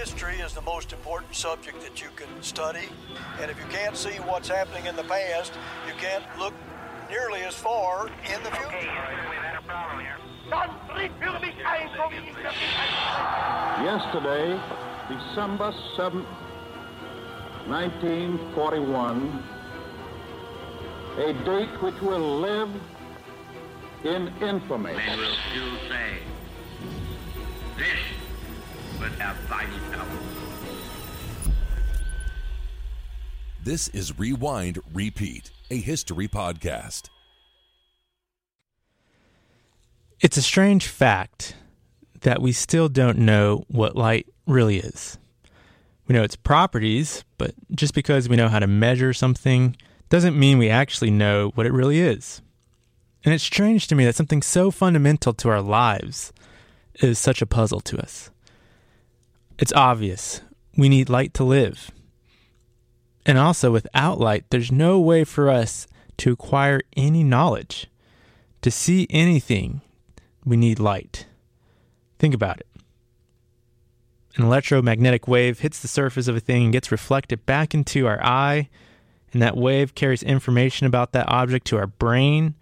History is the most important subject that you can study, and if you can't see what's happening in the past, you can't look nearly as far in the future. Okay, we've had a problem here. Yesterday, December 7th, 1941, a date which will live in infamy. Men will still say, this was our fighting power. This is Rewind Repeat, a history podcast. It's a strange fact that we still don't know what light really is. We know its properties, but just because we know how to measure something doesn't mean we actually know what it really is. And it's strange to me that something so fundamental to our lives is such a puzzle to us. It's obvious. We need light to live. And also, without light, there's no way for us to acquire any knowledge. To see anything, we need light. Think about it. An electromagnetic wave hits the surface of a thing and gets reflected back into our eye, and that wave carries information about that object to our brain,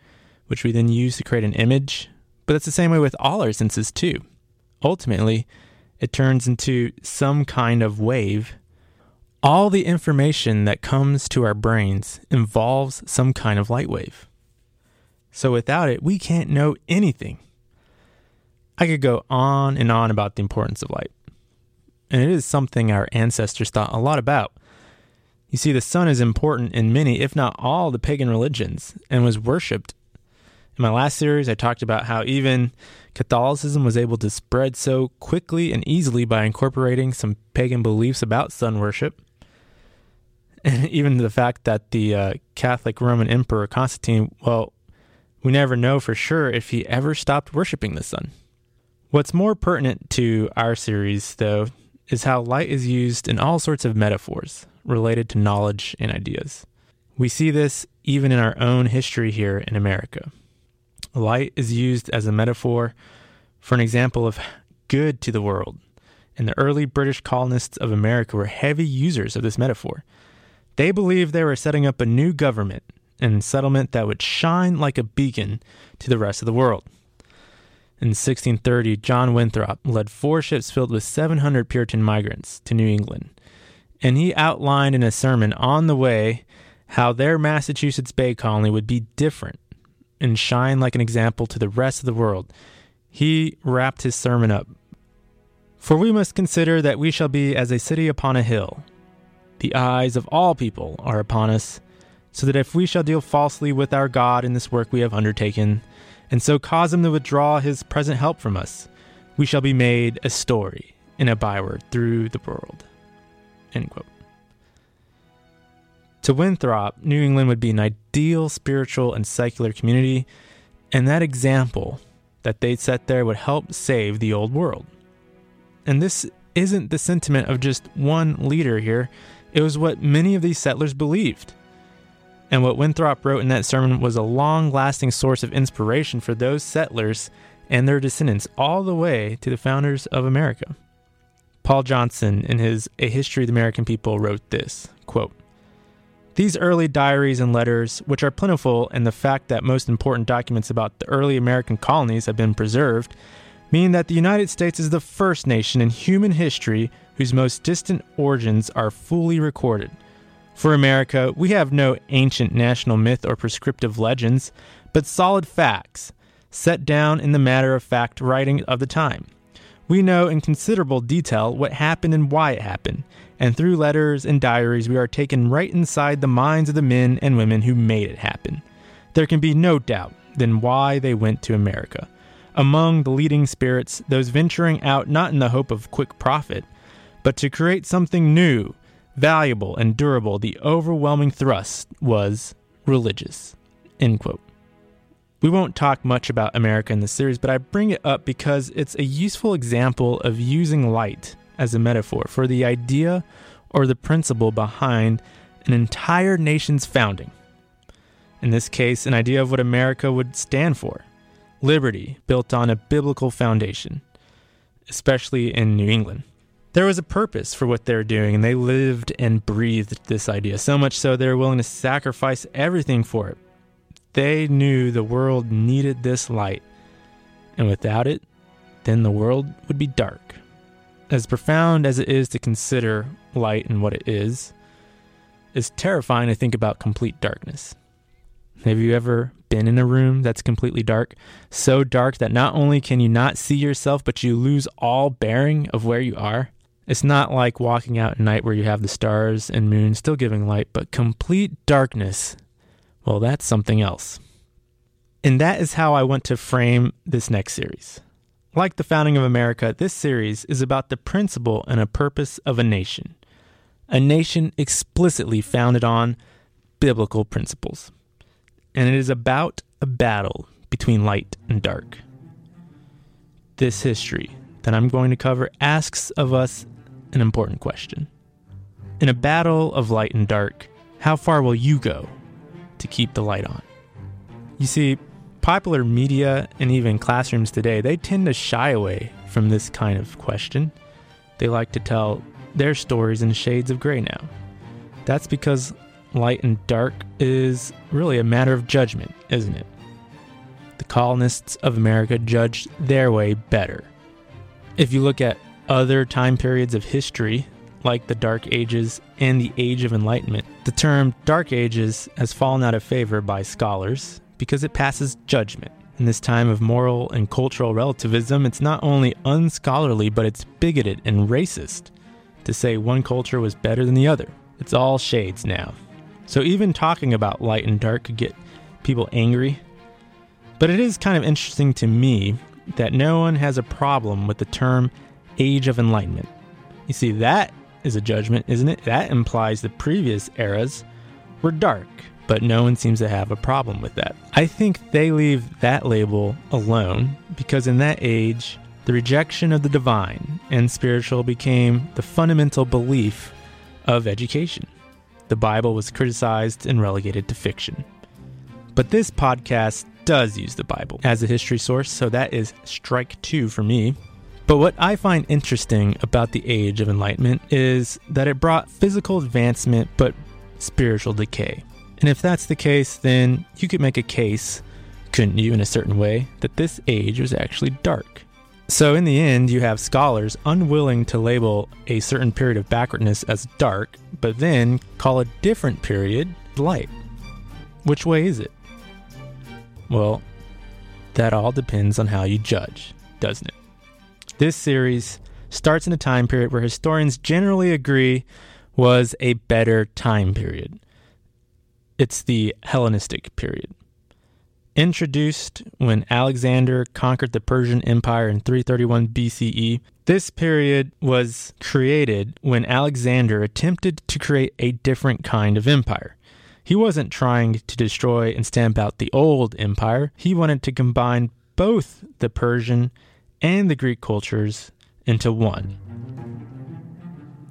which we then use to create an image. But it's the same way with all our senses, too. Ultimately, it turns into some kind of wave. All the information that comes to our brains involves some kind of light wave. So without it, we can't know anything. I could go on and on about the importance of light. And it is something our ancestors thought a lot about. You see, the sun is important in many, if not all, the pagan religions and was worshipped. In my last series, I talked about how even Catholicism was able to spread so quickly and easily by incorporating some pagan beliefs about sun worship. And even the fact that the uh, Catholic Roman Emperor Constantine, well, we never know for sure if he ever stopped worshiping the sun. What's more pertinent to our series, though, is how light is used in all sorts of metaphors related to knowledge and ideas. We see this even in our own history here in America. Light is used as a metaphor for an example of good to the world, and the early British colonists of America were heavy users of this metaphor. They believed they were setting up a new government and settlement that would shine like a beacon to the rest of the world. In 1630, John Winthrop led four ships filled with 700 Puritan migrants to New England, and he outlined in a sermon on the way how their Massachusetts Bay colony would be different and shine like an example to the rest of the world. He wrapped his sermon up For we must consider that we shall be as a city upon a hill. The eyes of all people are upon us, so that if we shall deal falsely with our God in this work we have undertaken, and so cause him to withdraw his present help from us, we shall be made a story and a byword through the world. End quote. To Winthrop, New England would be an ideal spiritual and secular community, and that example that they'd set there would help save the old world. And this isn't the sentiment of just one leader here, it was what many of these settlers believed. And what Winthrop wrote in that sermon was a long lasting source of inspiration for those settlers and their descendants all the way to the founders of America. Paul Johnson, in his A History of the American People, wrote this quote, These early diaries and letters, which are plentiful, and the fact that most important documents about the early American colonies have been preserved, mean that the United States is the first nation in human history whose most distant origins are fully recorded. For America, we have no ancient national myth or prescriptive legends, but solid facts, set down in the matter of fact writing of the time. We know in considerable detail what happened and why it happened, and through letters and diaries, we are taken right inside the minds of the men and women who made it happen. There can be no doubt then why they went to America. Among the leading spirits, those venturing out not in the hope of quick profit, but to create something new, valuable, and durable, the overwhelming thrust was religious. End quote. We won't talk much about America in this series, but I bring it up because it's a useful example of using light as a metaphor for the idea or the principle behind an entire nation's founding. In this case, an idea of what America would stand for liberty built on a biblical foundation, especially in New England. There was a purpose for what they were doing, and they lived and breathed this idea, so much so they were willing to sacrifice everything for it. They knew the world needed this light, and without it, then the world would be dark. As profound as it is to consider light and what it is, it's terrifying to think about complete darkness. Have you ever been in a room that's completely dark? So dark that not only can you not see yourself, but you lose all bearing of where you are? It's not like walking out at night where you have the stars and moon still giving light, but complete darkness. Well, that's something else. And that is how I want to frame this next series. Like the founding of America, this series is about the principle and a purpose of a nation. A nation explicitly founded on biblical principles and it is about a battle between light and dark. This history that I'm going to cover asks of us an important question. In a battle of light and dark, how far will you go to keep the light on? You see, popular media and even classrooms today, they tend to shy away from this kind of question. They like to tell their stories in shades of gray now. That's because light and dark is really a matter of judgment, isn't it? The colonists of America judged their way better. If you look at other time periods of history, like the Dark Ages and the Age of Enlightenment, the term Dark Ages has fallen out of favor by scholars because it passes judgment. In this time of moral and cultural relativism, it's not only unscholarly, but it's bigoted and racist to say one culture was better than the other. It's all shades now. So even talking about light and dark could get people angry. But it is kind of interesting to me that no one has a problem with the term Age of Enlightenment. You see, that is a judgment, isn't it? That implies the previous eras were dark, but no one seems to have a problem with that. I think they leave that label alone because in that age, the rejection of the divine and spiritual became the fundamental belief of education the Bible was criticized and relegated to fiction. But this podcast does use the Bible as a history source, so that is strike two for me. But what I find interesting about the Age of Enlightenment is that it brought physical advancement but spiritual decay. And if that's the case, then you could make a case, couldn't you, in a certain way, that this age was actually dark. So, in the end, you have scholars unwilling to label a certain period of backwardness as dark, but then call a different period light. Which way is it? Well, that all depends on how you judge, doesn't it? This series starts in a time period where historians generally agree was a better time period. It's the Hellenistic period. Introduced when Alexander conquered the Persian Empire in 331 BCE, this period was created when Alexander attempted to create a different kind of empire. He wasn't trying to destroy and stamp out the old empire, he wanted to combine both the Persian and the Greek cultures into one.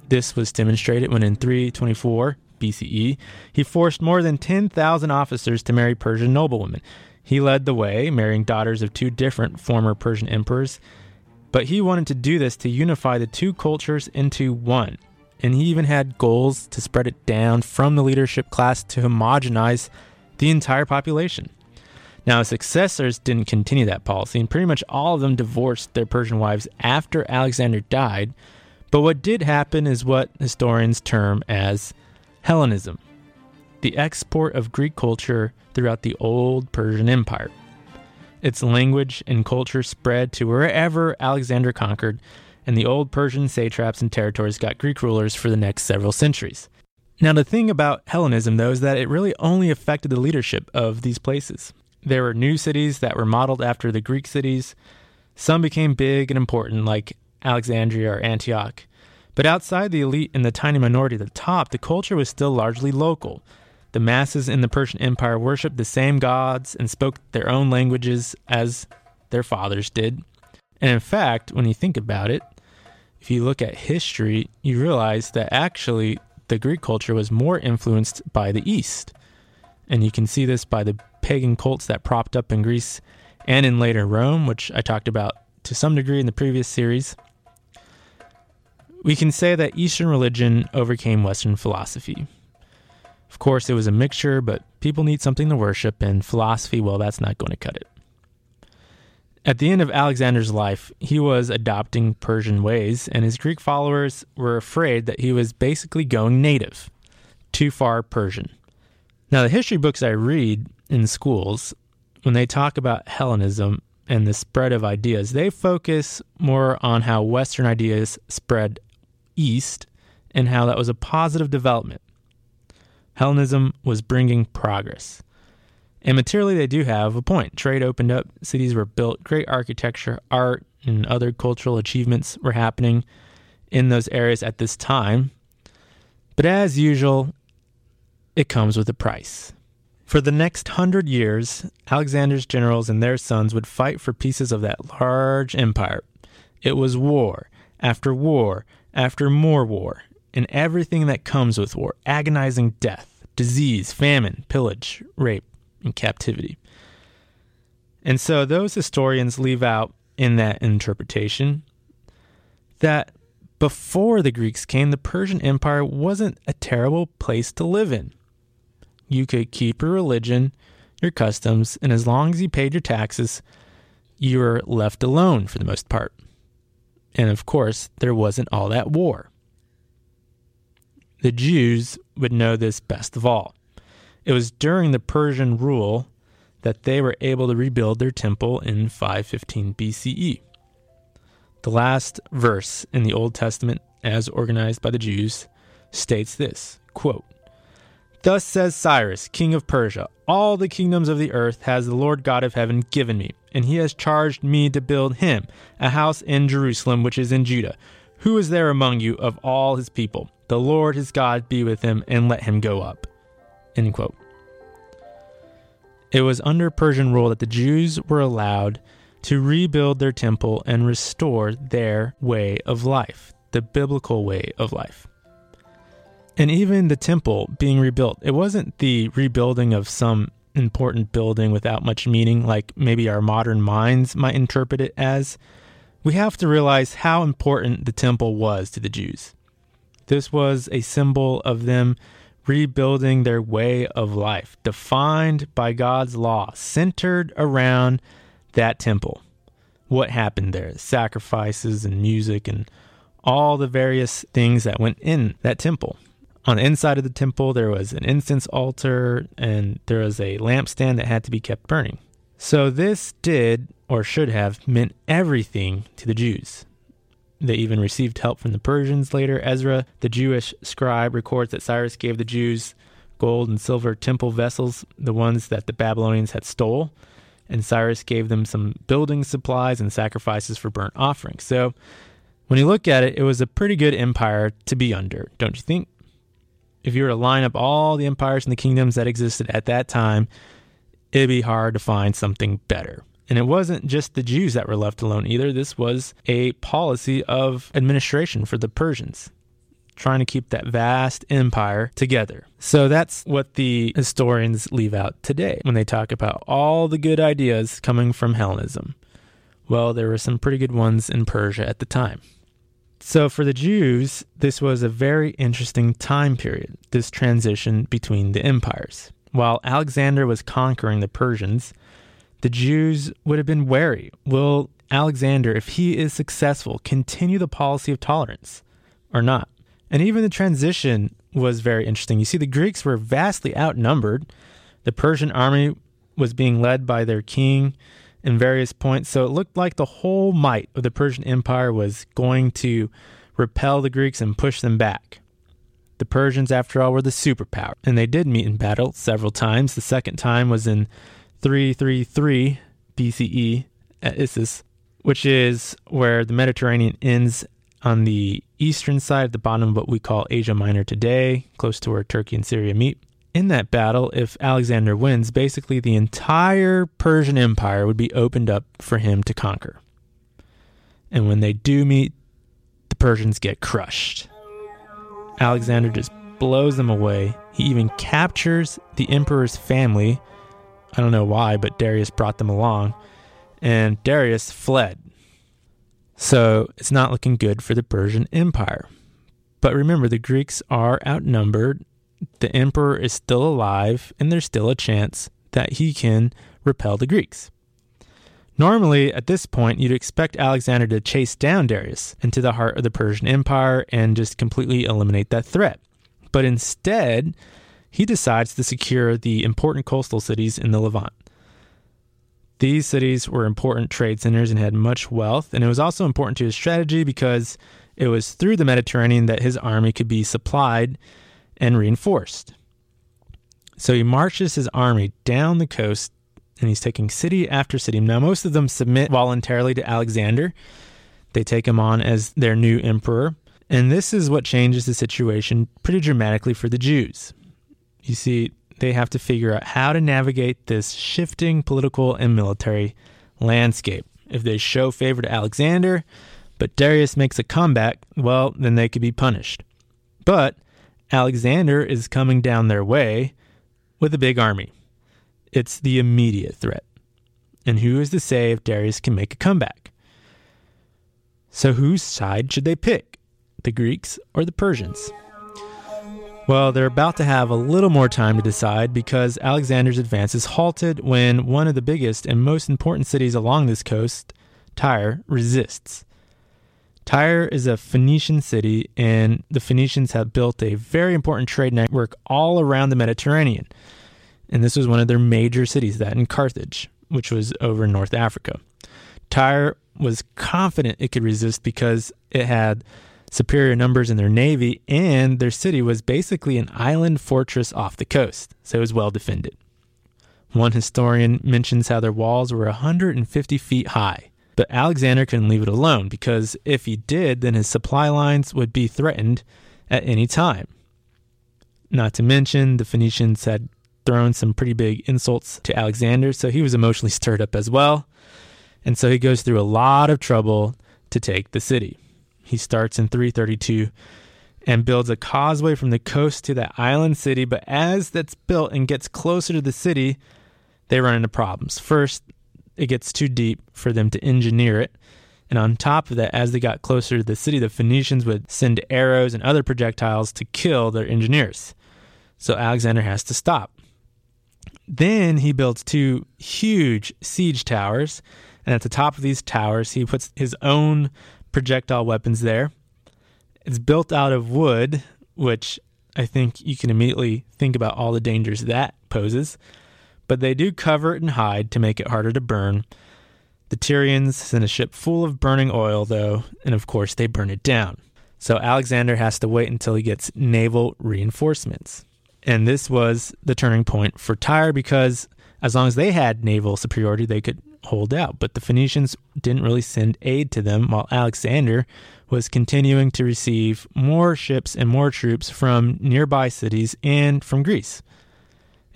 This was demonstrated when in 324 BCE, he forced more than 10,000 officers to marry Persian noblewomen. He led the way, marrying daughters of two different former Persian emperors, but he wanted to do this to unify the two cultures into one. And he even had goals to spread it down from the leadership class to homogenize the entire population. Now, his successors didn't continue that policy, and pretty much all of them divorced their Persian wives after Alexander died. But what did happen is what historians term as Hellenism the export of Greek culture throughout the old Persian Empire. Its language and culture spread to wherever Alexander conquered, and the old Persian satraps and territories got Greek rulers for the next several centuries. Now, the thing about Hellenism, though, is that it really only affected the leadership of these places. There were new cities that were modeled after the Greek cities. Some became big and important, like Alexandria or Antioch. But outside the elite and the tiny minority at the top, the culture was still largely local. The masses in the Persian Empire worshipped the same gods and spoke their own languages as their fathers did. And in fact, when you think about it, if you look at history, you realize that actually the Greek culture was more influenced by the East. And you can see this by the pagan cults that propped up in Greece and in later Rome, which I talked about to some degree in the previous series. We can say that Eastern religion overcame Western philosophy. Of course, it was a mixture, but people need something to worship, and philosophy, well, that's not going to cut it. At the end of Alexander's life, he was adopting Persian ways, and his Greek followers were afraid that he was basically going native, too far Persian. Now, the history books I read in schools, when they talk about Hellenism and the spread of ideas, they focus more on how Western ideas spread east and how that was a positive development. Hellenism was bringing progress. And materially, they do have a point. Trade opened up, cities were built, great architecture, art, and other cultural achievements were happening in those areas at this time. But as usual, it comes with a price. For the next hundred years, Alexander's generals and their sons would fight for pieces of that large empire. It was war after war after more war, and everything that comes with war agonizing death, disease, famine, pillage, rape, and captivity. And so those historians leave out in that interpretation that before the Greeks came, the Persian Empire wasn't a terrible place to live in. You could keep your religion, your customs, and as long as you paid your taxes, you were left alone for the most part. And of course, there wasn't all that war. The Jews would know this best of all. It was during the Persian rule that they were able to rebuild their temple in 515 BCE. The last verse in the Old Testament, as organized by the Jews, states this quote, Thus says Cyrus, king of Persia All the kingdoms of the earth has the Lord God of heaven given me, and he has charged me to build him a house in Jerusalem, which is in Judah. Who is there among you of all his people? The Lord his God be with him, and let him go up. End quote. It was under Persian rule that the Jews were allowed to rebuild their temple and restore their way of life, the biblical way of life. And even the temple being rebuilt, it wasn't the rebuilding of some important building without much meaning, like maybe our modern minds might interpret it as. We have to realize how important the temple was to the Jews. This was a symbol of them rebuilding their way of life, defined by God's law, centered around that temple. What happened there? Sacrifices and music and all the various things that went in that temple. On the inside of the temple, there was an incense altar and there was a lampstand that had to be kept burning. So, this did, or should have, meant everything to the Jews. They even received help from the Persians later. Ezra, the Jewish scribe, records that Cyrus gave the Jews gold and silver temple vessels, the ones that the Babylonians had stole, and Cyrus gave them some building supplies and sacrifices for burnt offerings. So, when you look at it, it was a pretty good empire to be under, don't you think? If you were to line up all the empires and the kingdoms that existed at that time, it'd be hard to find something better. And it wasn't just the Jews that were left alone either. This was a policy of administration for the Persians, trying to keep that vast empire together. So that's what the historians leave out today when they talk about all the good ideas coming from Hellenism. Well, there were some pretty good ones in Persia at the time. So, for the Jews, this was a very interesting time period, this transition between the empires. While Alexander was conquering the Persians, the Jews would have been wary. Will Alexander, if he is successful, continue the policy of tolerance or not? And even the transition was very interesting. You see, the Greeks were vastly outnumbered. The Persian army was being led by their king in various points. So it looked like the whole might of the Persian Empire was going to repel the Greeks and push them back. The Persians, after all, were the superpower, and they did meet in battle several times. The second time was in 333 BCE at uh, Issus, which is where the Mediterranean ends on the eastern side at the bottom of what we call Asia Minor today, close to where Turkey and Syria meet in that battle, if Alexander wins, basically the entire Persian Empire would be opened up for him to conquer. And when they do meet, the Persians get crushed. Alexander just blows them away. He even captures the emperor's family. I don't know why, but Darius brought them along. And Darius fled. So it's not looking good for the Persian Empire. But remember, the Greeks are outnumbered, the emperor is still alive, and there's still a chance that he can repel the Greeks. Normally, at this point, you'd expect Alexander to chase down Darius into the heart of the Persian Empire and just completely eliminate that threat. But instead, he decides to secure the important coastal cities in the Levant. These cities were important trade centers and had much wealth, and it was also important to his strategy because it was through the Mediterranean that his army could be supplied and reinforced. So he marches his army down the coast and he's taking city after city. Now, most of them submit voluntarily to Alexander. They take him on as their new emperor. And this is what changes the situation pretty dramatically for the Jews. You see, they have to figure out how to navigate this shifting political and military landscape. If they show favor to Alexander, but Darius makes a comeback, well, then they could be punished. But Alexander is coming down their way with a big army. It's the immediate threat. And who is to say if Darius can make a comeback? So, whose side should they pick? The Greeks or the Persians? Well, they're about to have a little more time to decide because Alexander's advance is halted when one of the biggest and most important cities along this coast, Tyre, resists. Tyre is a Phoenician city, and the Phoenicians have built a very important trade network all around the Mediterranean. And this was one of their major cities, that in Carthage, which was over in North Africa. Tyre was confident it could resist because it had superior numbers in their navy, and their city was basically an island fortress off the coast, so it was well defended. One historian mentions how their walls were 150 feet high, but Alexander couldn't leave it alone because if he did, then his supply lines would be threatened at any time. Not to mention, the Phoenicians had thrown some pretty big insults to Alexander, so he was emotionally stirred up as well. And so he goes through a lot of trouble to take the city. He starts in 332 and builds a causeway from the coast to the island city. But as that's built and gets closer to the city, they run into problems. First, it gets too deep for them to engineer it. And on top of that, as they got closer to the city, the Phoenicians would send arrows and other projectiles to kill their engineers. So Alexander has to stop. Then he builds two huge siege towers. And at the top of these towers, he puts his own projectile weapons there. It's built out of wood, which I think you can immediately think about all the dangers that poses. But they do cover it and hide to make it harder to burn. The Tyrians send a ship full of burning oil, though, and of course they burn it down. So Alexander has to wait until he gets naval reinforcements. And this was the turning point for Tyre because as long as they had naval superiority, they could hold out. But the Phoenicians didn't really send aid to them, while Alexander was continuing to receive more ships and more troops from nearby cities and from Greece.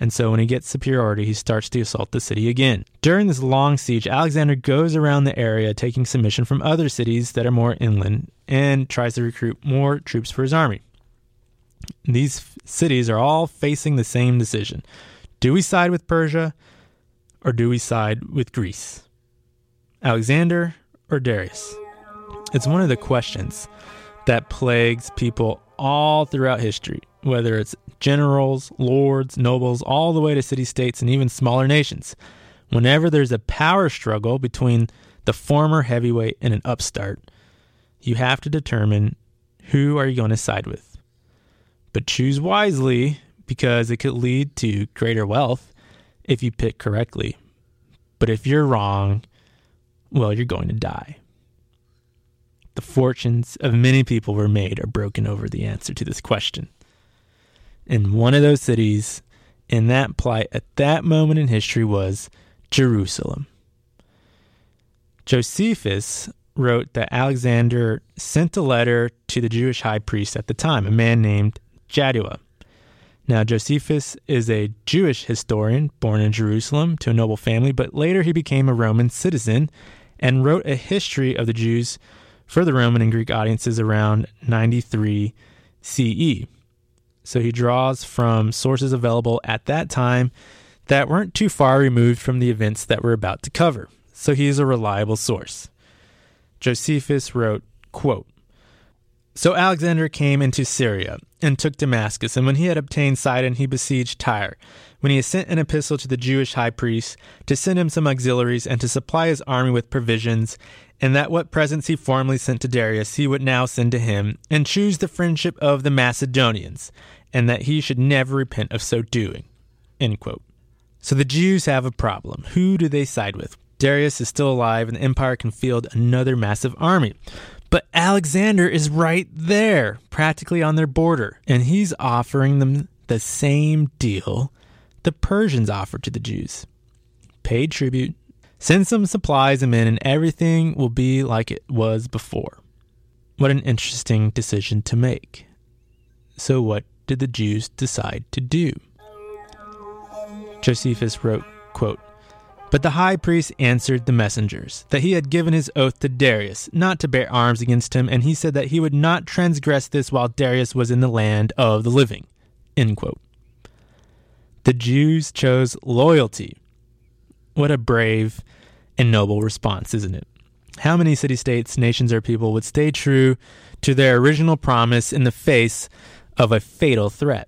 And so when he gets superiority, he starts to assault the city again. During this long siege, Alexander goes around the area taking submission from other cities that are more inland and tries to recruit more troops for his army. These cities are all facing the same decision. Do we side with Persia or do we side with Greece? Alexander or Darius? It's one of the questions that plagues people all throughout history, whether it's generals, lords, nobles, all the way to city states and even smaller nations. Whenever there's a power struggle between the former heavyweight and an upstart, you have to determine who are you going to side with. But choose wisely because it could lead to greater wealth if you pick correctly. But if you're wrong, well, you're going to die. The fortunes of many people were made or broken over the answer to this question. And one of those cities in that plight at that moment in history was Jerusalem. Josephus wrote that Alexander sent a letter to the Jewish high priest at the time, a man named Jaddua. Now, Josephus is a Jewish historian born in Jerusalem to a noble family, but later he became a Roman citizen and wrote a history of the Jews for the Roman and Greek audiences around 93 CE. So he draws from sources available at that time that weren't too far removed from the events that we're about to cover. So he is a reliable source. Josephus wrote, quote, So Alexander came into Syria and took Damascus, and when he had obtained Sidon, he besieged Tyre. When he sent an epistle to the Jewish high priest to send him some auxiliaries and to supply his army with provisions, and that what presents he formerly sent to Darius he would now send to him, and choose the friendship of the Macedonians, and that he should never repent of so doing. So the Jews have a problem. Who do they side with? Darius is still alive, and the empire can field another massive army. But Alexander is right there, practically on their border, and he's offering them the same deal the Persians offered to the Jews paid tribute, send some supplies and men, and everything will be like it was before. What an interesting decision to make. So, what did the Jews decide to do? Josephus wrote, quote, But the high priest answered the messengers that he had given his oath to Darius not to bear arms against him, and he said that he would not transgress this while Darius was in the land of the living. The Jews chose loyalty. What a brave and noble response, isn't it? How many city states, nations, or people would stay true to their original promise in the face of a fatal threat?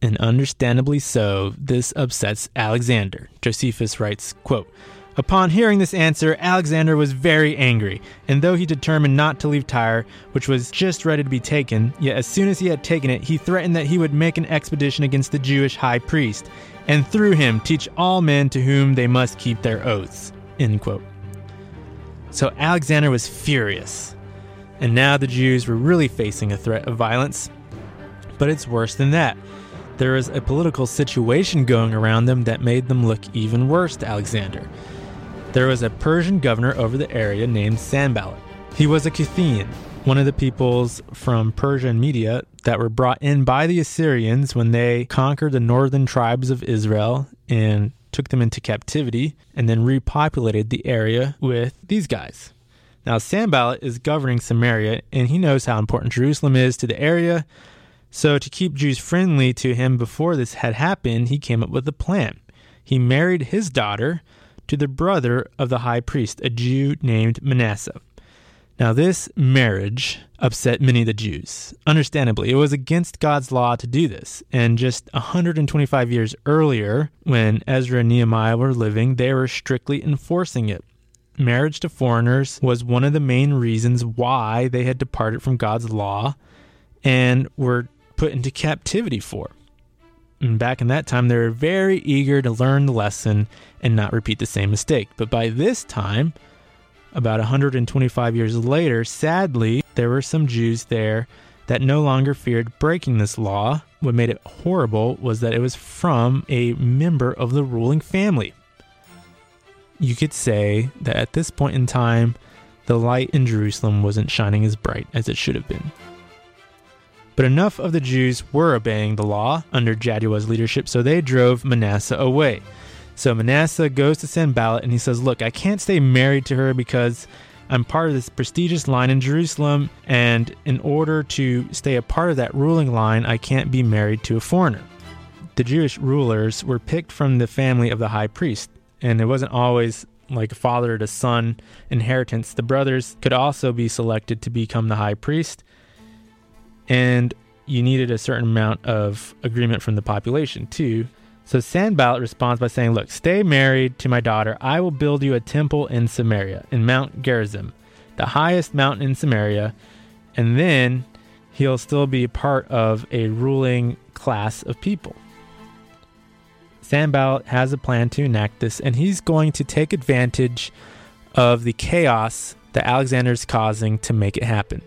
And understandably so, this upsets Alexander. Josephus writes, quote, Upon hearing this answer, Alexander was very angry, and though he determined not to leave Tyre, which was just ready to be taken, yet as soon as he had taken it, he threatened that he would make an expedition against the Jewish high priest, and through him teach all men to whom they must keep their oaths. End quote. So Alexander was furious, and now the Jews were really facing a threat of violence. But it's worse than that. There was a political situation going around them that made them look even worse to Alexander. There was a Persian governor over the area named Sanballat. He was a Kuthian, one of the peoples from Persia and Media that were brought in by the Assyrians when they conquered the northern tribes of Israel and took them into captivity and then repopulated the area with these guys. Now, Sanballat is governing Samaria and he knows how important Jerusalem is to the area. So, to keep Jews friendly to him before this had happened, he came up with a plan. He married his daughter to the brother of the high priest, a Jew named Manasseh. Now, this marriage upset many of the Jews. Understandably, it was against God's law to do this. And just 125 years earlier, when Ezra and Nehemiah were living, they were strictly enforcing it. Marriage to foreigners was one of the main reasons why they had departed from God's law and were put into captivity for. And back in that time, they were very eager to learn the lesson and not repeat the same mistake. But by this time, about 125 years later, sadly, there were some Jews there that no longer feared breaking this law. What made it horrible was that it was from a member of the ruling family. You could say that at this point in time, the light in Jerusalem wasn't shining as bright as it should have been. But enough of the Jews were obeying the law under Jaddua leadership, so they drove Manasseh away. So Manasseh goes to Sanballat and he says, Look, I can't stay married to her because I'm part of this prestigious line in Jerusalem, and in order to stay a part of that ruling line, I can't be married to a foreigner. The Jewish rulers were picked from the family of the high priest, and it wasn't always like a father to son inheritance. The brothers could also be selected to become the high priest, and you needed a certain amount of agreement from the population too. So Sanballat responds by saying, Look, stay married to my daughter. I will build you a temple in Samaria, in Mount Gerizim, the highest mountain in Samaria, and then he'll still be part of a ruling class of people. Sanballat has a plan to enact this, and he's going to take advantage of the chaos that Alexander's causing to make it happen.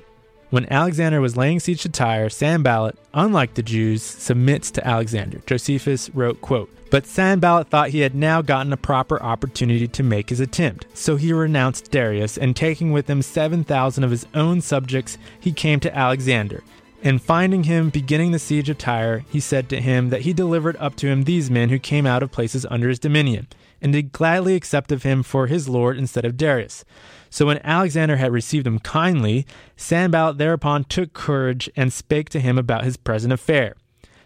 When Alexander was laying siege to Tyre, Sanballat, unlike the Jews, submits to Alexander. Josephus wrote, quote, But Sanballat thought he had now gotten a proper opportunity to make his attempt. So he renounced Darius, and taking with him 7,000 of his own subjects, he came to Alexander. And finding him beginning the siege of Tyre, he said to him that he delivered up to him these men who came out of places under his dominion, and did gladly accept of him for his lord instead of Darius. So when Alexander had received him kindly, Sanballat thereupon took courage and spake to him about his present affair.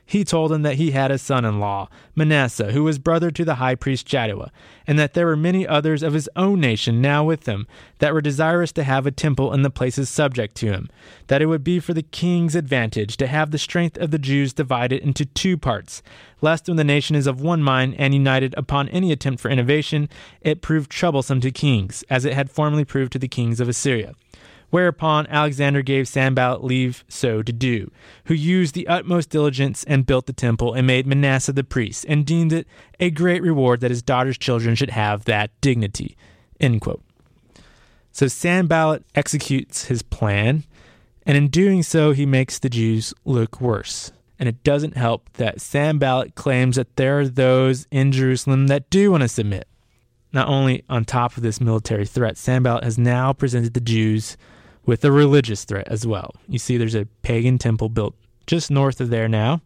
He told him that he had a son in law, Manasseh, who was brother to the high priest Jaddua, and that there were many others of his own nation now with him, that were desirous to have a temple in the places subject to him, that it would be for the king's advantage to have the strength of the Jews divided into two parts, lest when the nation is of one mind and united upon any attempt for innovation, it prove troublesome to kings, as it had formerly proved to the kings of Assyria whereupon Alexander gave Sanballat leave so to do, who used the utmost diligence and built the temple and made Manasseh the priest, and deemed it a great reward that his daughter's children should have that dignity. End quote. So Sanballat executes his plan, and in doing so, he makes the Jews look worse. And it doesn't help that Sanballat claims that there are those in Jerusalem that do want to submit. Not only on top of this military threat, Sanballat has now presented the Jews with a religious threat as well. You see, there's a pagan temple built just north of there now,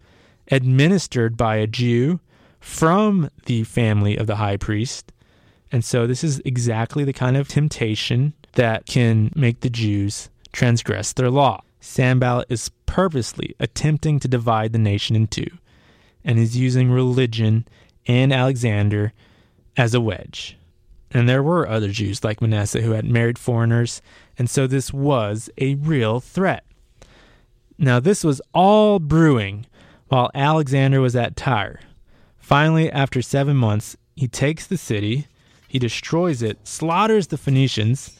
administered by a Jew from the family of the high priest. And so, this is exactly the kind of temptation that can make the Jews transgress their law. Sanballat is purposely attempting to divide the nation in two and is using religion and Alexander as a wedge. And there were other Jews like Manasseh who had married foreigners and so this was a real threat. Now, this was all brewing while Alexander was at Tyre. Finally, after seven months, he takes the city, he destroys it, slaughters the Phoenicians.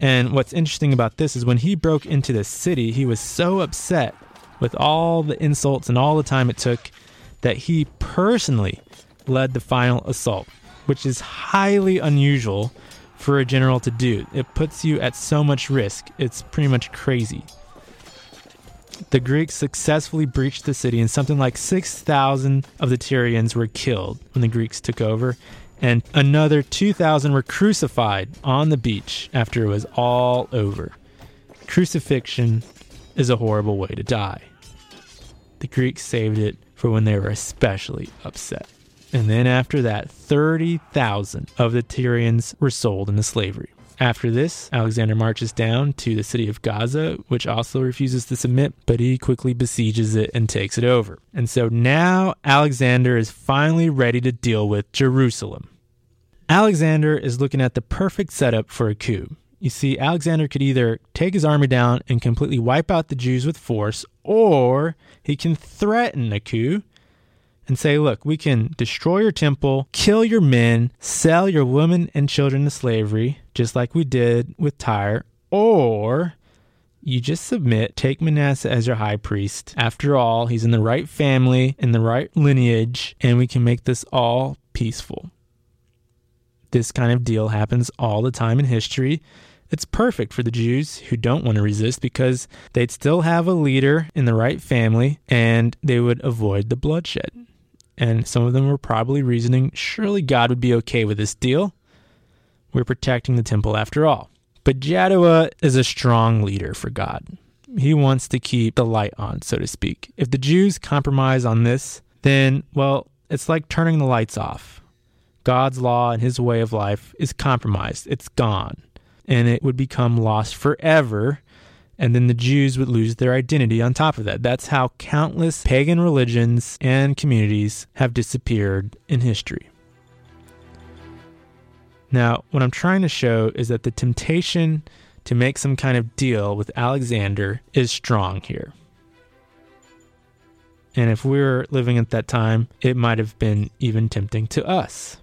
And what's interesting about this is when he broke into the city, he was so upset with all the insults and all the time it took that he personally led the final assault, which is highly unusual for a general to do. It puts you at so much risk. It's pretty much crazy. The Greeks successfully breached the city, and something like 6,000 of the Tyrians were killed when the Greeks took over, and another 2,000 were crucified on the beach after it was all over. Crucifixion is a horrible way to die. The Greeks saved it for when they were especially upset. And then after that, 30,000 of the Tyrians were sold into slavery. After this, Alexander marches down to the city of Gaza, which also refuses to submit, but he quickly besieges it and takes it over. And so now Alexander is finally ready to deal with Jerusalem. Alexander is looking at the perfect setup for a coup. You see, Alexander could either take his army down and completely wipe out the Jews with force, or he can threaten a coup and say, look, we can destroy your temple, kill your men, sell your women and children to slavery, just like we did with Tyre, or you just submit, take Manasseh as your high priest. After all, he's in the right family, in the right lineage, and we can make this all peaceful. This kind of deal happens all the time in history. It's perfect for the Jews who don't want to resist because they'd still have a leader in the right family and they would avoid the bloodshed and some of them were probably reasoning surely God would be okay with this deal. We're protecting the temple after all. But Jaddua is a strong leader for God. He wants to keep the light on, so to speak. If the Jews compromise on this, then, well, it's like turning the lights off. God's law and his way of life is compromised, it's gone, and it would become lost forever and then the Jews would lose their identity on top of that. That's how countless pagan religions and communities have disappeared in history. Now, what I'm trying to show is that the temptation to make some kind of deal with Alexander is strong here. And if we were living at that time, it might have been even tempting to us.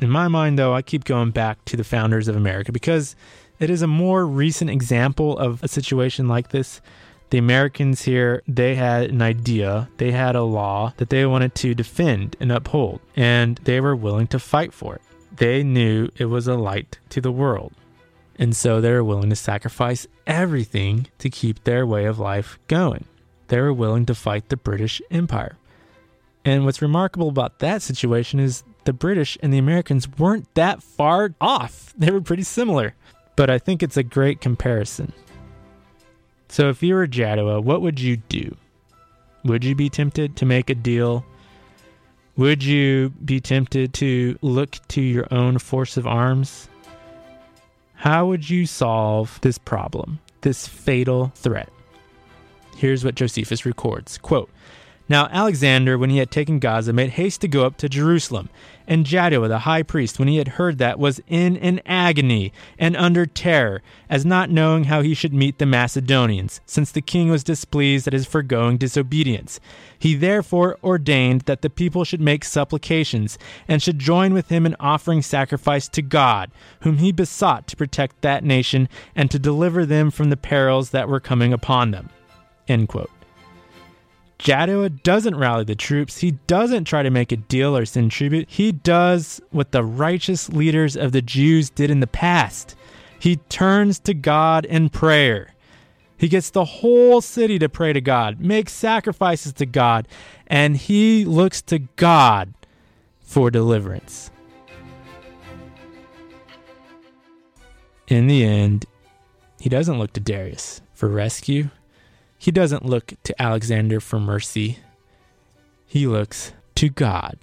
In my mind, though, I keep going back to the founders of America because it is a more recent example of a situation like this. The Americans here, they had an idea, they had a law that they wanted to defend and uphold, and they were willing to fight for it. They knew it was a light to the world. And so they were willing to sacrifice everything to keep their way of life going. They were willing to fight the British Empire. And what's remarkable about that situation is the British and the Americans weren't that far off. They were pretty similar but I think it's a great comparison. So if you were Jaddua, what would you do? Would you be tempted to make a deal? Would you be tempted to look to your own force of arms? How would you solve this problem, this fatal threat? Here's what Josephus records quote, Now Alexander, when he had taken Gaza, made haste to go up to Jerusalem. And Jaddua the high priest, when he had heard that, was in an agony and under terror, as not knowing how he should meet the Macedonians, since the king was displeased at his foregoing disobedience. He therefore ordained that the people should make supplications, and should join with him in offering sacrifice to God, whom he besought to protect that nation and to deliver them from the perils that were coming upon them. End quote. Jaddua doesn't rally the troops. He doesn't try to make a deal or send tribute. He does what the righteous leaders of the Jews did in the past. He turns to God in prayer. He gets the whole city to pray to God, makes sacrifices to God, and he looks to God for deliverance. In the end, he doesn't look to Darius for rescue. He doesn't look to Alexander for mercy. He looks to God.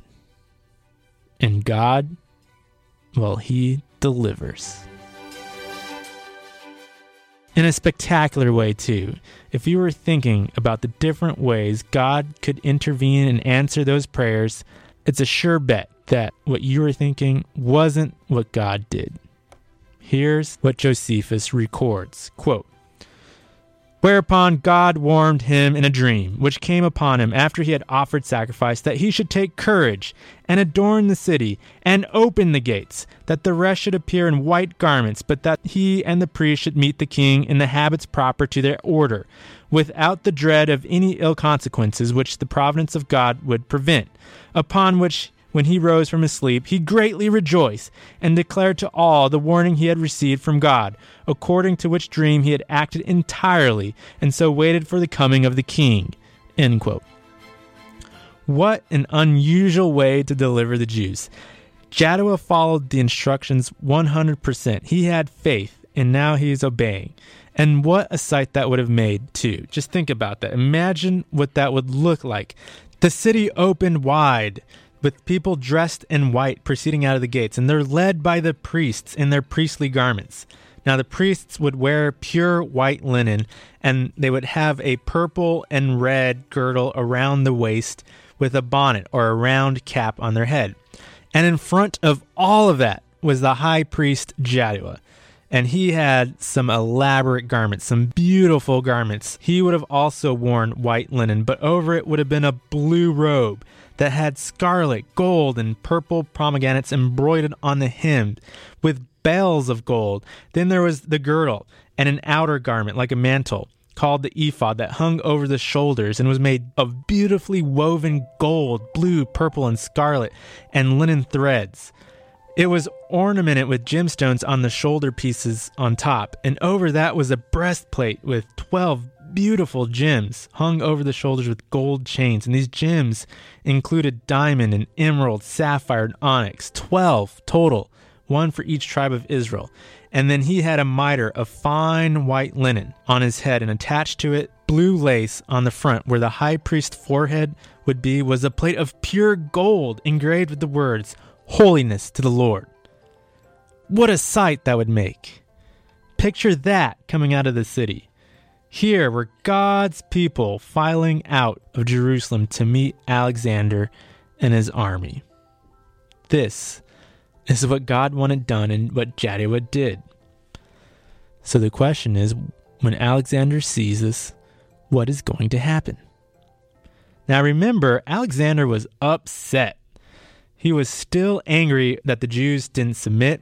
And God, well, he delivers. In a spectacular way, too. If you were thinking about the different ways God could intervene and answer those prayers, it's a sure bet that what you were thinking wasn't what God did. Here's what Josephus records quote, Whereupon God warned him in a dream, which came upon him after he had offered sacrifice, that he should take courage and adorn the city and open the gates, that the rest should appear in white garments, but that he and the priest should meet the king in the habits proper to their order, without the dread of any ill consequences which the providence of God would prevent. Upon which when he rose from his sleep, he greatly rejoiced and declared to all the warning he had received from God, according to which dream he had acted entirely, and so waited for the coming of the king. What an unusual way to deliver the Jews. Jaddua followed the instructions 100%. He had faith, and now he is obeying. And what a sight that would have made, too. Just think about that. Imagine what that would look like. The city opened wide with people dressed in white proceeding out of the gates, and they're led by the priests in their priestly garments. Now, the priests would wear pure white linen, and they would have a purple and red girdle around the waist with a bonnet or a round cap on their head. And in front of all of that was the high priest Jaddua. And he had some elaborate garments, some beautiful garments. He would have also worn white linen, but over it would have been a blue robe that had scarlet, gold, and purple pomegranates embroidered on the hem with bells of gold. Then there was the girdle and an outer garment like a mantle called the ephod that hung over the shoulders and was made of beautifully woven gold, blue, purple, and scarlet, and linen threads. It was ornamented with gemstones on the shoulder pieces on top, and over that was a breastplate with 12 beautiful gems hung over the shoulders with gold chains, and these gems included diamond and emerald, sapphire, and onyx. Twelve total, one for each tribe of Israel. And then he had a mitre of fine white linen on his head, and attached to it, blue lace on the front, where the high priest's forehead would be, was a plate of pure gold engraved with the words, Holiness to the Lord. What a sight that would make! Picture that coming out of the city. Here were God's people filing out of Jerusalem to meet Alexander and his army. This is what God wanted done and what Jaddua did. So the question is when Alexander sees this, what is going to happen? Now remember, Alexander was upset. He was still angry that the Jews didn't submit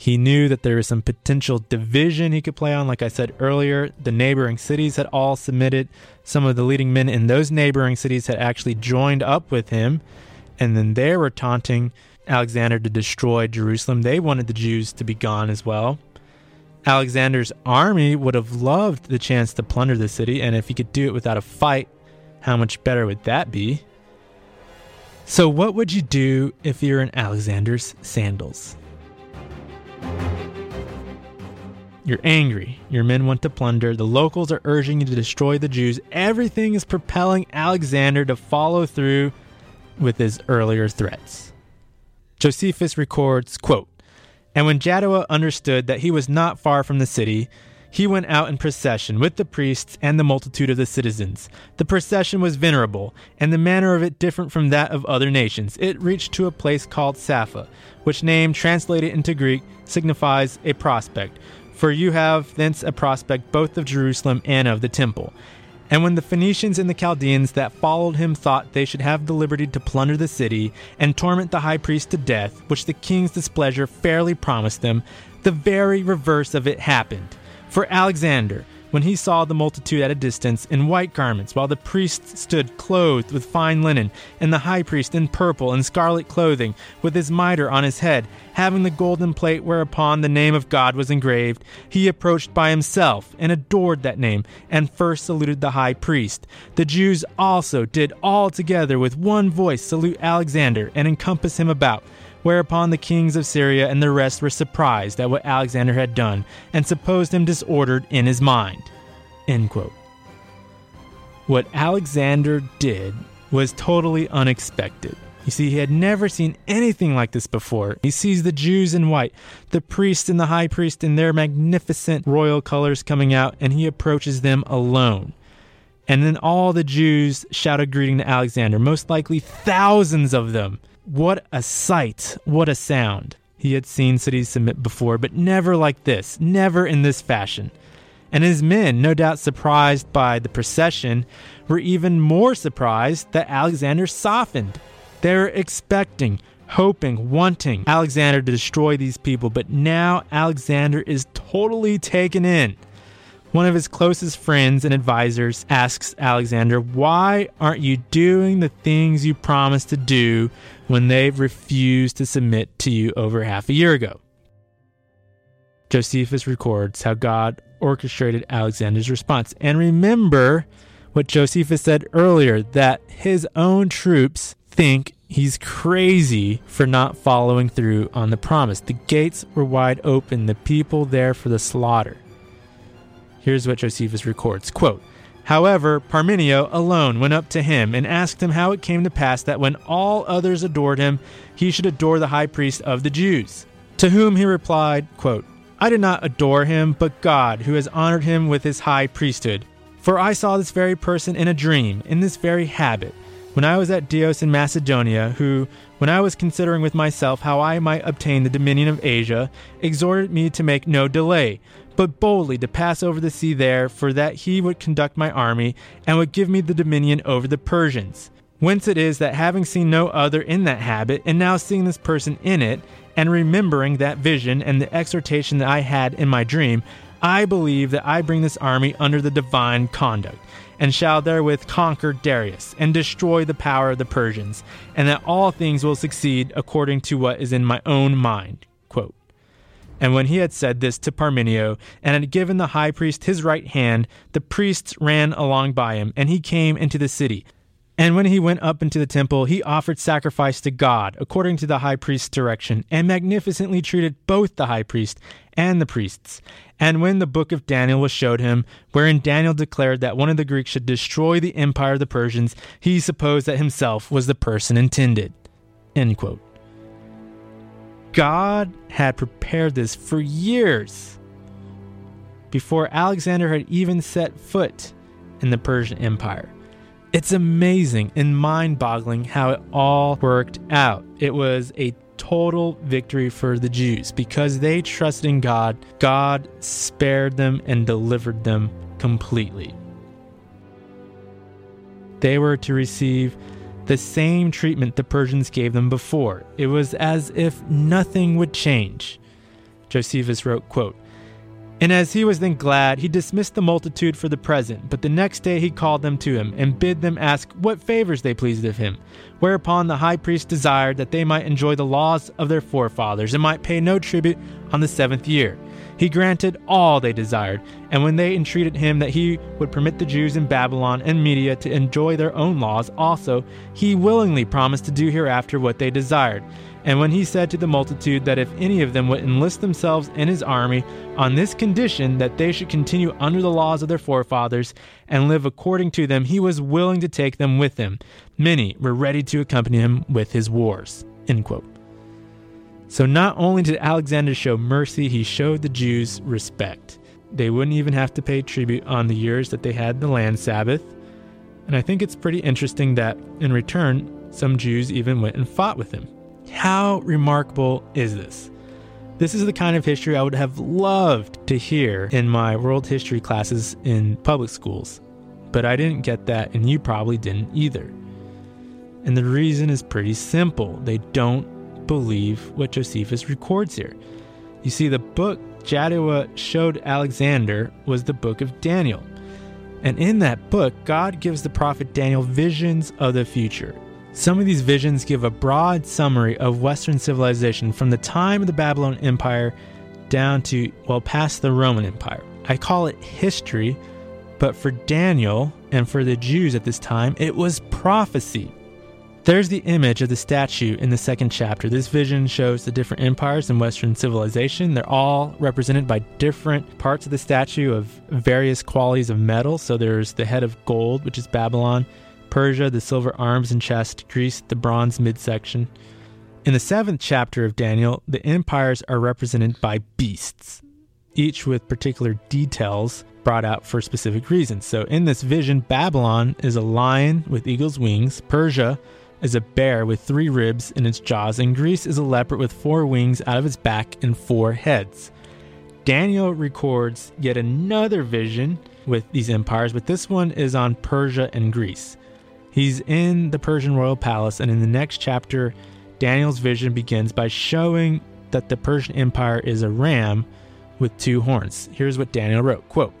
he knew that there was some potential division he could play on. Like I said earlier, the neighboring cities had all submitted. Some of the leading men in those neighboring cities had actually joined up with him. And then they were taunting Alexander to destroy Jerusalem. They wanted the Jews to be gone as well. Alexander's army would have loved the chance to plunder the city, and if he could do it without a fight, how much better would that be? So, what would you do if you're in Alexander's sandals? You're angry. Your men want to plunder. The locals are urging you to destroy the Jews. Everything is propelling Alexander to follow through with his earlier threats. Josephus records, quote, And when Jaddua understood that he was not far from the city, he went out in procession with the priests and the multitude of the citizens. The procession was venerable, and the manner of it different from that of other nations. It reached to a place called Sapha, which name, translated into Greek, signifies a prospect. For you have thence a prospect both of Jerusalem and of the temple. And when the Phoenicians and the Chaldeans that followed him thought they should have the liberty to plunder the city and torment the high priest to death, which the king's displeasure fairly promised them, the very reverse of it happened. For Alexander, when he saw the multitude at a distance in white garments, while the priests stood clothed with fine linen, and the high priest in purple and scarlet clothing, with his mitre on his head, having the golden plate whereupon the name of God was engraved, he approached by himself and adored that name, and first saluted the high priest. The Jews also did all together with one voice salute Alexander and encompass him about. Whereupon the kings of Syria and the rest were surprised at what Alexander had done, and supposed him disordered in his mind. What Alexander did was totally unexpected. You see, he had never seen anything like this before. He sees the Jews in white, the priest and the high priest in their magnificent royal colors coming out, and he approaches them alone. And then all the Jews shout a greeting to Alexander, most likely thousands of them. What a sight! What a sound! He had seen cities submit before, but never like this, never in this fashion. And his men, no doubt surprised by the procession, were even more surprised that Alexander softened. They were expecting, hoping, wanting Alexander to destroy these people, but now Alexander is totally taken in. One of his closest friends and advisors asks Alexander, Why aren't you doing the things you promised to do when they've refused to submit to you over half a year ago? Josephus records how God orchestrated Alexander's response. And remember what Josephus said earlier that his own troops think he's crazy for not following through on the promise. The gates were wide open, the people there for the slaughter. Here's what Josephus records quote, However, Parmenio alone went up to him and asked him how it came to pass that when all others adored him, he should adore the high priest of the Jews. To whom he replied, quote, I did not adore him, but God, who has honored him with his high priesthood. For I saw this very person in a dream, in this very habit, when I was at Dios in Macedonia, who, when I was considering with myself how I might obtain the dominion of Asia, exhorted me to make no delay, but boldly to pass over the sea there, for that he would conduct my army, and would give me the dominion over the Persians. Whence it is that having seen no other in that habit, and now seeing this person in it, and remembering that vision and the exhortation that I had in my dream, I believe that I bring this army under the divine conduct, and shall therewith conquer Darius, and destroy the power of the Persians, and that all things will succeed according to what is in my own mind. And when he had said this to Parmenio, and had given the high priest his right hand, the priests ran along by him, and he came into the city. And when he went up into the temple, he offered sacrifice to God, according to the high priest's direction, and magnificently treated both the high priest and the priests. And when the book of Daniel was showed him, wherein Daniel declared that one of the Greeks should destroy the empire of the Persians, he supposed that himself was the person intended. End quote. God had prepared this for years before Alexander had even set foot in the Persian Empire. It's amazing and mind boggling how it all worked out. It was a total victory for the Jews because they trusted in God. God spared them and delivered them completely. They were to receive the same treatment the Persians gave them before. It was as if nothing would change. Josephus wrote, quote, and as he was then glad, he dismissed the multitude for the present. But the next day he called them to him, and bid them ask what favors they pleased of him. Whereupon the high priest desired that they might enjoy the laws of their forefathers, and might pay no tribute on the seventh year. He granted all they desired, and when they entreated him that he would permit the Jews in Babylon and Media to enjoy their own laws also, he willingly promised to do hereafter what they desired. And when he said to the multitude that if any of them would enlist themselves in his army on this condition that they should continue under the laws of their forefathers and live according to them, he was willing to take them with him. Many were ready to accompany him with his wars. End quote. So not only did Alexander show mercy, he showed the Jews respect. They wouldn't even have to pay tribute on the years that they had the land Sabbath. And I think it's pretty interesting that in return, some Jews even went and fought with him. How remarkable is this? This is the kind of history I would have loved to hear in my world history classes in public schools. But I didn't get that, and you probably didn't either. And the reason is pretty simple they don't believe what Josephus records here. You see, the book Jaddua showed Alexander was the book of Daniel. And in that book, God gives the prophet Daniel visions of the future. Some of these visions give a broad summary of Western civilization from the time of the Babylon Empire down to, well, past the Roman Empire. I call it history, but for Daniel and for the Jews at this time, it was prophecy. There's the image of the statue in the second chapter. This vision shows the different empires in Western civilization. They're all represented by different parts of the statue of various qualities of metal. So there's the head of gold, which is Babylon, Persia, the silver arms and chest, Greece, the bronze midsection. In the seventh chapter of Daniel, the empires are represented by beasts, each with particular details brought out for specific reasons. So in this vision, Babylon is a lion with eagle's wings, Persia is a bear with three ribs in its jaws, and Greece is a leopard with four wings out of its back and four heads. Daniel records yet another vision with these empires, but this one is on Persia and Greece. He's in the Persian royal palace, and in the next chapter, Daniel's vision begins by showing that the Persian Empire is a ram with two horns. Here's what Daniel wrote quote,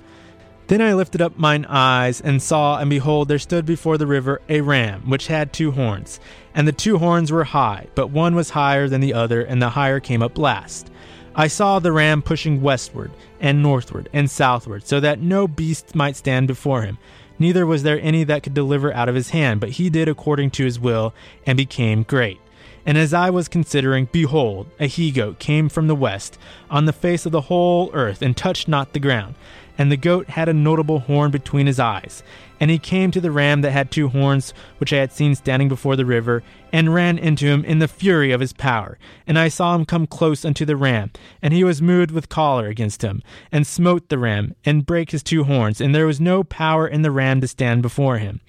then I lifted up mine eyes and saw, and behold, there stood before the river a ram, which had two horns. And the two horns were high, but one was higher than the other, and the higher came up last. I saw the ram pushing westward, and northward, and southward, so that no beast might stand before him. Neither was there any that could deliver out of his hand, but he did according to his will, and became great. And as I was considering, behold, a he goat came from the west, on the face of the whole earth, and touched not the ground and the goat had a notable horn between his eyes. And he came to the ram that had two horns, which I had seen standing before the river, and ran into him in the fury of his power. And I saw him come close unto the ram, and he was moved with choler against him, and smote the ram, and brake his two horns, and there was no power in the ram to stand before him.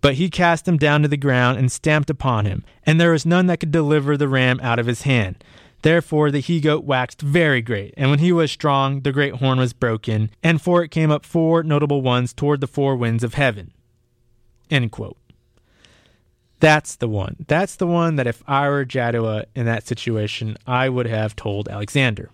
But he cast him down to the ground, and stamped upon him, and there was none that could deliver the ram out of his hand. Therefore the he goat waxed very great, and when he was strong, the great horn was broken, and for it came up four notable ones toward the four winds of heaven. End quote. That's the one. That's the one that if I were Jaddua in that situation, I would have told Alexander.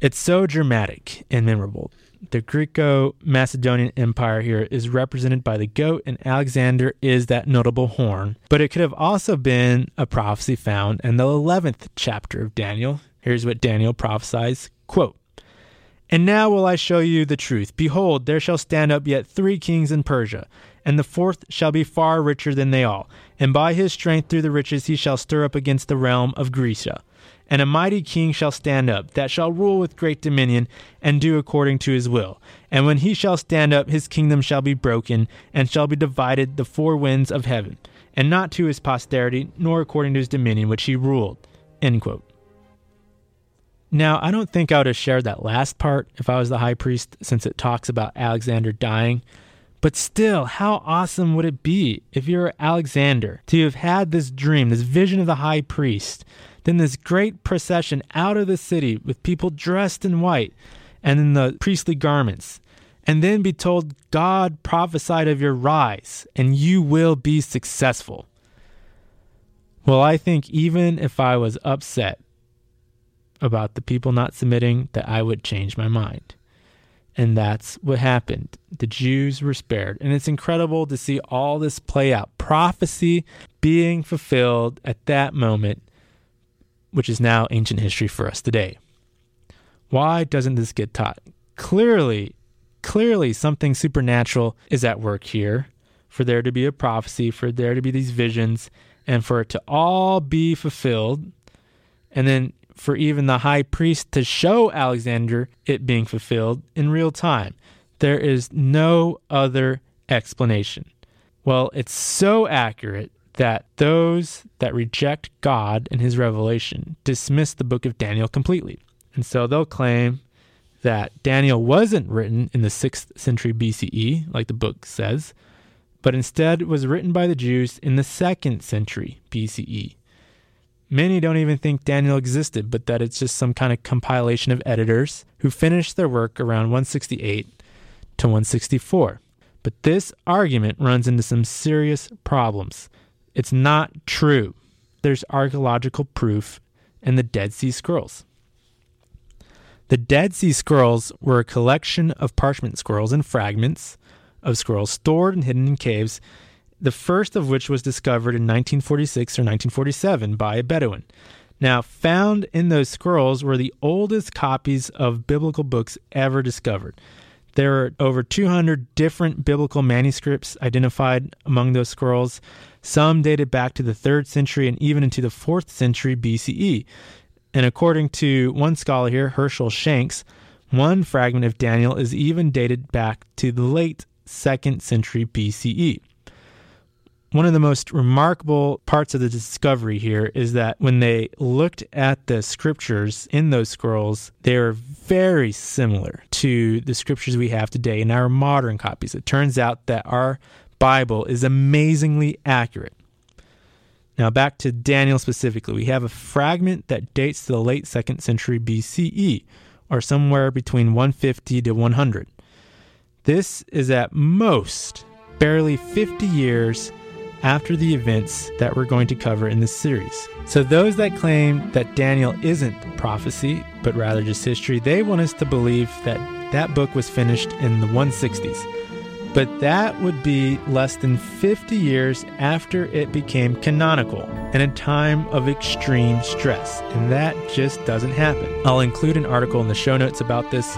It's so dramatic and memorable the Greco Macedonian Empire here is represented by the goat, and Alexander is that notable horn. But it could have also been a prophecy found in the 11th chapter of Daniel. Here's what Daniel prophesies quote, And now will I show you the truth. Behold, there shall stand up yet three kings in Persia, and the fourth shall be far richer than they all. And by his strength through the riches he shall stir up against the realm of Grecia and a mighty king shall stand up, that shall rule with great dominion, and do according to his will. And when he shall stand up, his kingdom shall be broken, and shall be divided the four winds of heaven, and not to his posterity, nor according to his dominion which he ruled. Now, I don't think I would have shared that last part if I was the high priest, since it talks about Alexander dying. But still, how awesome would it be if you're Alexander to have had this dream, this vision of the high priest? Then this great procession out of the city with people dressed in white and in the priestly garments. And then be told, God prophesied of your rise and you will be successful. Well, I think even if I was upset about the people not submitting, that I would change my mind. And that's what happened. The Jews were spared. And it's incredible to see all this play out. Prophecy being fulfilled at that moment which is now ancient history for us today. Why doesn't this get taught? Clearly, clearly something supernatural is at work here for there to be a prophecy, for there to be these visions, and for it to all be fulfilled. And then for even the high priest to show Alexander it being fulfilled in real time. There is no other explanation. Well, it's so accurate that those that reject God and his revelation dismiss the book of Daniel completely. And so they'll claim that Daniel wasn't written in the 6th century BCE, like the book says, but instead was written by the Jews in the 2nd century BCE. Many don't even think Daniel existed, but that it's just some kind of compilation of editors who finished their work around 168 to 164. But this argument runs into some serious problems. It's not true. There's archaeological proof in the Dead Sea Scrolls. The Dead Sea Scrolls were a collection of parchment scrolls and fragments of scrolls stored and hidden in caves, the first of which was discovered in 1946 or 1947 by a Bedouin. Now, found in those scrolls were the oldest copies of biblical books ever discovered. There are over 200 different biblical manuscripts identified among those scrolls. Some dated back to the 3rd century and even into the 4th century BCE. And according to one scholar here, Hershel Shanks, one fragment of Daniel is even dated back to the late 2nd century BCE. One of the most remarkable parts of the discovery here is that when they looked at the scriptures in those scrolls, they are very similar to the scriptures we have today in our modern copies. It turns out that our Bible is amazingly accurate. Now, back to Daniel specifically, we have a fragment that dates to the late 2nd century BCE, or somewhere between 150 to 100. This is at most barely 50 years after the events that we're going to cover in this series. So, those that claim that Daniel isn't prophecy, but rather just history, they want us to believe that that book was finished in the 160s. But that would be less than 50 years after it became canonical in a time of extreme stress. And that just doesn't happen. I'll include an article in the show notes about this.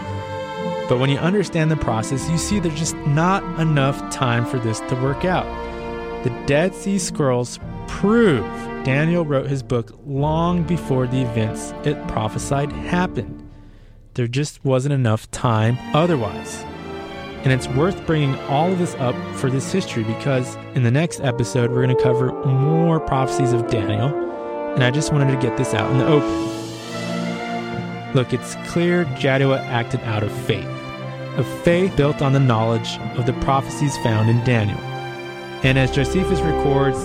But when you understand the process, you see there's just not enough time for this to work out. The Dead Sea Scrolls prove Daniel wrote his book long before the events it prophesied happened. There just wasn't enough time otherwise. And it's worth bringing all of this up for this history because in the next episode, we're going to cover more prophecies of Daniel. And I just wanted to get this out in the open. Look, it's clear Jaddua acted out of faith, a faith built on the knowledge of the prophecies found in Daniel. And as Josephus records,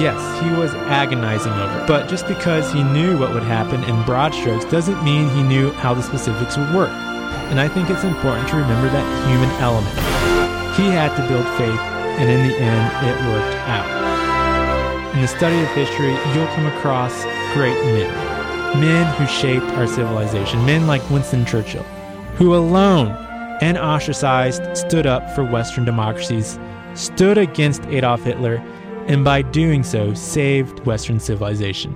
yes, he was agonizing over it. But just because he knew what would happen in broad strokes doesn't mean he knew how the specifics would work. And I think it's important to remember that human element. He had to build faith, and in the end, it worked out. In the study of history, you'll come across great men. Men who shaped our civilization. Men like Winston Churchill, who alone and ostracized stood up for Western democracies stood against Adolf Hitler, and by doing so, saved Western civilization.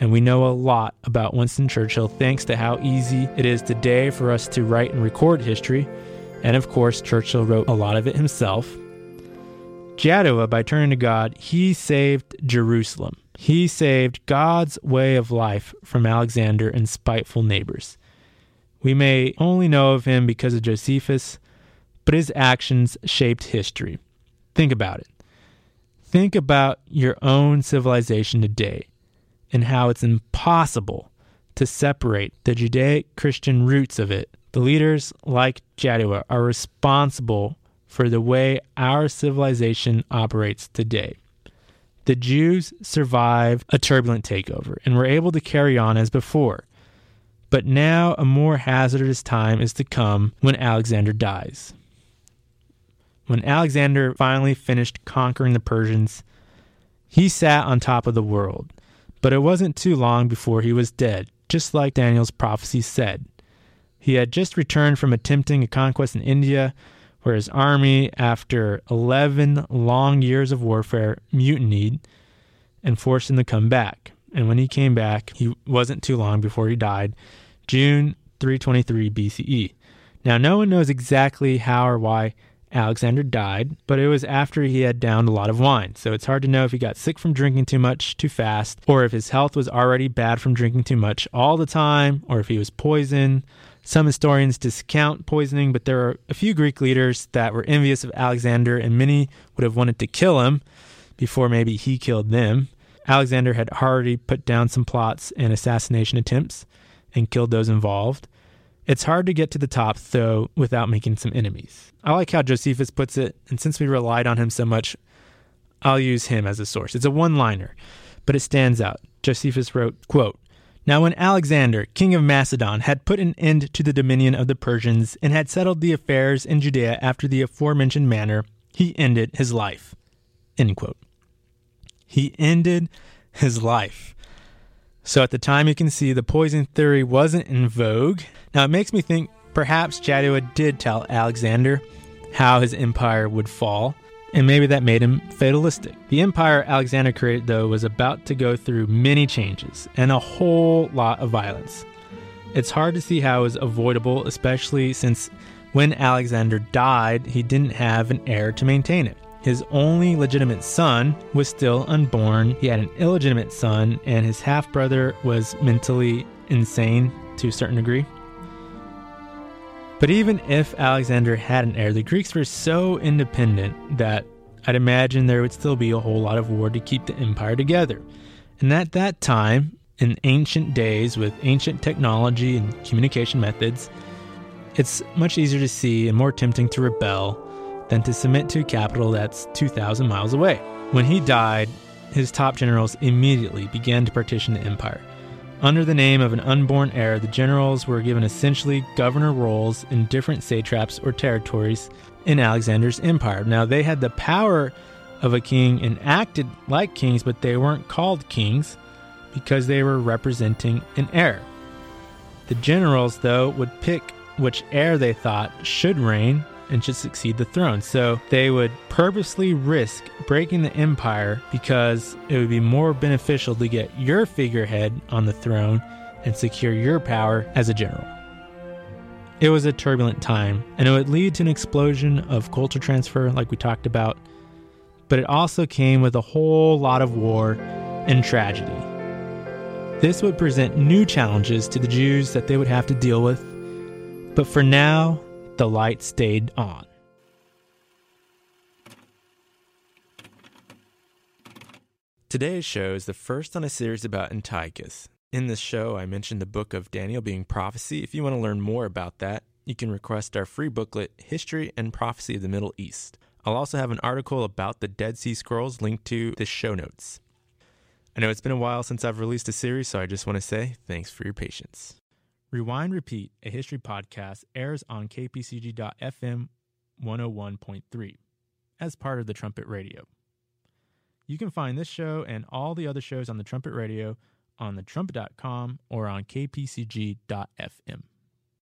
And we know a lot about Winston Churchill thanks to how easy it is today for us to write and record history. And of course, Churchill wrote a lot of it himself. Jaddua, by turning to God, he saved Jerusalem. He saved God's way of life from Alexander and spiteful neighbors. We may only know of him because of Josephus, but his actions shaped history. Think about it. Think about your own civilization today and how it's impossible to separate the Judaic Christian roots of it. The leaders, like Jaddua, are responsible for the way our civilization operates today. The Jews survived a turbulent takeover and were able to carry on as before. But now a more hazardous time is to come when Alexander dies. When Alexander finally finished conquering the Persians, he sat on top of the world. But it wasn't too long before he was dead, just like Daniel's prophecy said. He had just returned from attempting a conquest in India, where his army, after 11 long years of warfare, mutinied and forced him to come back. And when he came back, he wasn't too long before he died, June 323 BCE. Now, no one knows exactly how or why Alexander died, but it was after he had downed a lot of wine. So it's hard to know if he got sick from drinking too much too fast, or if his health was already bad from drinking too much all the time, or if he was poisoned. Some historians discount poisoning, but there are a few Greek leaders that were envious of Alexander, and many would have wanted to kill him before maybe he killed them. Alexander had already put down some plots and assassination attempts and killed those involved. It's hard to get to the top, though, without making some enemies. I like how Josephus puts it, and since we relied on him so much, I'll use him as a source. It's a one liner, but it stands out. Josephus wrote, quote, now, when Alexander, king of Macedon, had put an end to the dominion of the Persians and had settled the affairs in Judea after the aforementioned manner, he ended his life. End. He ended his life. So at the time, you can see the poison theory wasn't in vogue. Now, it makes me think perhaps Jaddua did tell Alexander how his empire would fall, and maybe that made him fatalistic. The empire Alexander created, though, was about to go through many changes and a whole lot of violence. It's hard to see how it was avoidable, especially since when Alexander died, he didn't have an heir to maintain it. His only legitimate son was still unborn. He had an illegitimate son, and his half brother was mentally insane to a certain degree. But even if Alexander had an heir, the Greeks were so independent that I'd imagine there would still be a whole lot of war to keep the empire together. And at that time, in ancient days with ancient technology and communication methods, it's much easier to see and more tempting to rebel than to submit to a capital that's 2,000 miles away. When he died, his top generals immediately began to partition the empire. Under the name of an unborn heir, the generals were given essentially governor roles in different satraps or territories in Alexander's empire. Now, they had the power of a king and acted like kings, but they weren't called kings because they were representing an heir. The generals, though, would pick which heir they thought should reign and should succeed the throne. So they would purposely risk breaking the empire because it would be more beneficial to get your figurehead on the throne and secure your power as a general. It was a turbulent time, and it would lead to an explosion of culture transfer, like we talked about, but it also came with a whole lot of war and tragedy. This would present new challenges to the Jews that they would have to deal with, but for now, the light stayed on. Today's show is the first on a series about Antiochus. In this show, I mentioned the book of Daniel being prophecy. If you want to learn more about that, you can request our free booklet, History and Prophecy of the Middle East. I'll also have an article about the Dead Sea Scrolls linked to the show notes. I know it's been a while since I've released a series, so I just want to say thanks for your patience. Rewind Repeat, a history podcast, airs on kpcg.fm 101.3 as part of the Trumpet Radio. You can find this show and all the other shows on the Trumpet Radio on thetrumpet.com or on kpcg.fm.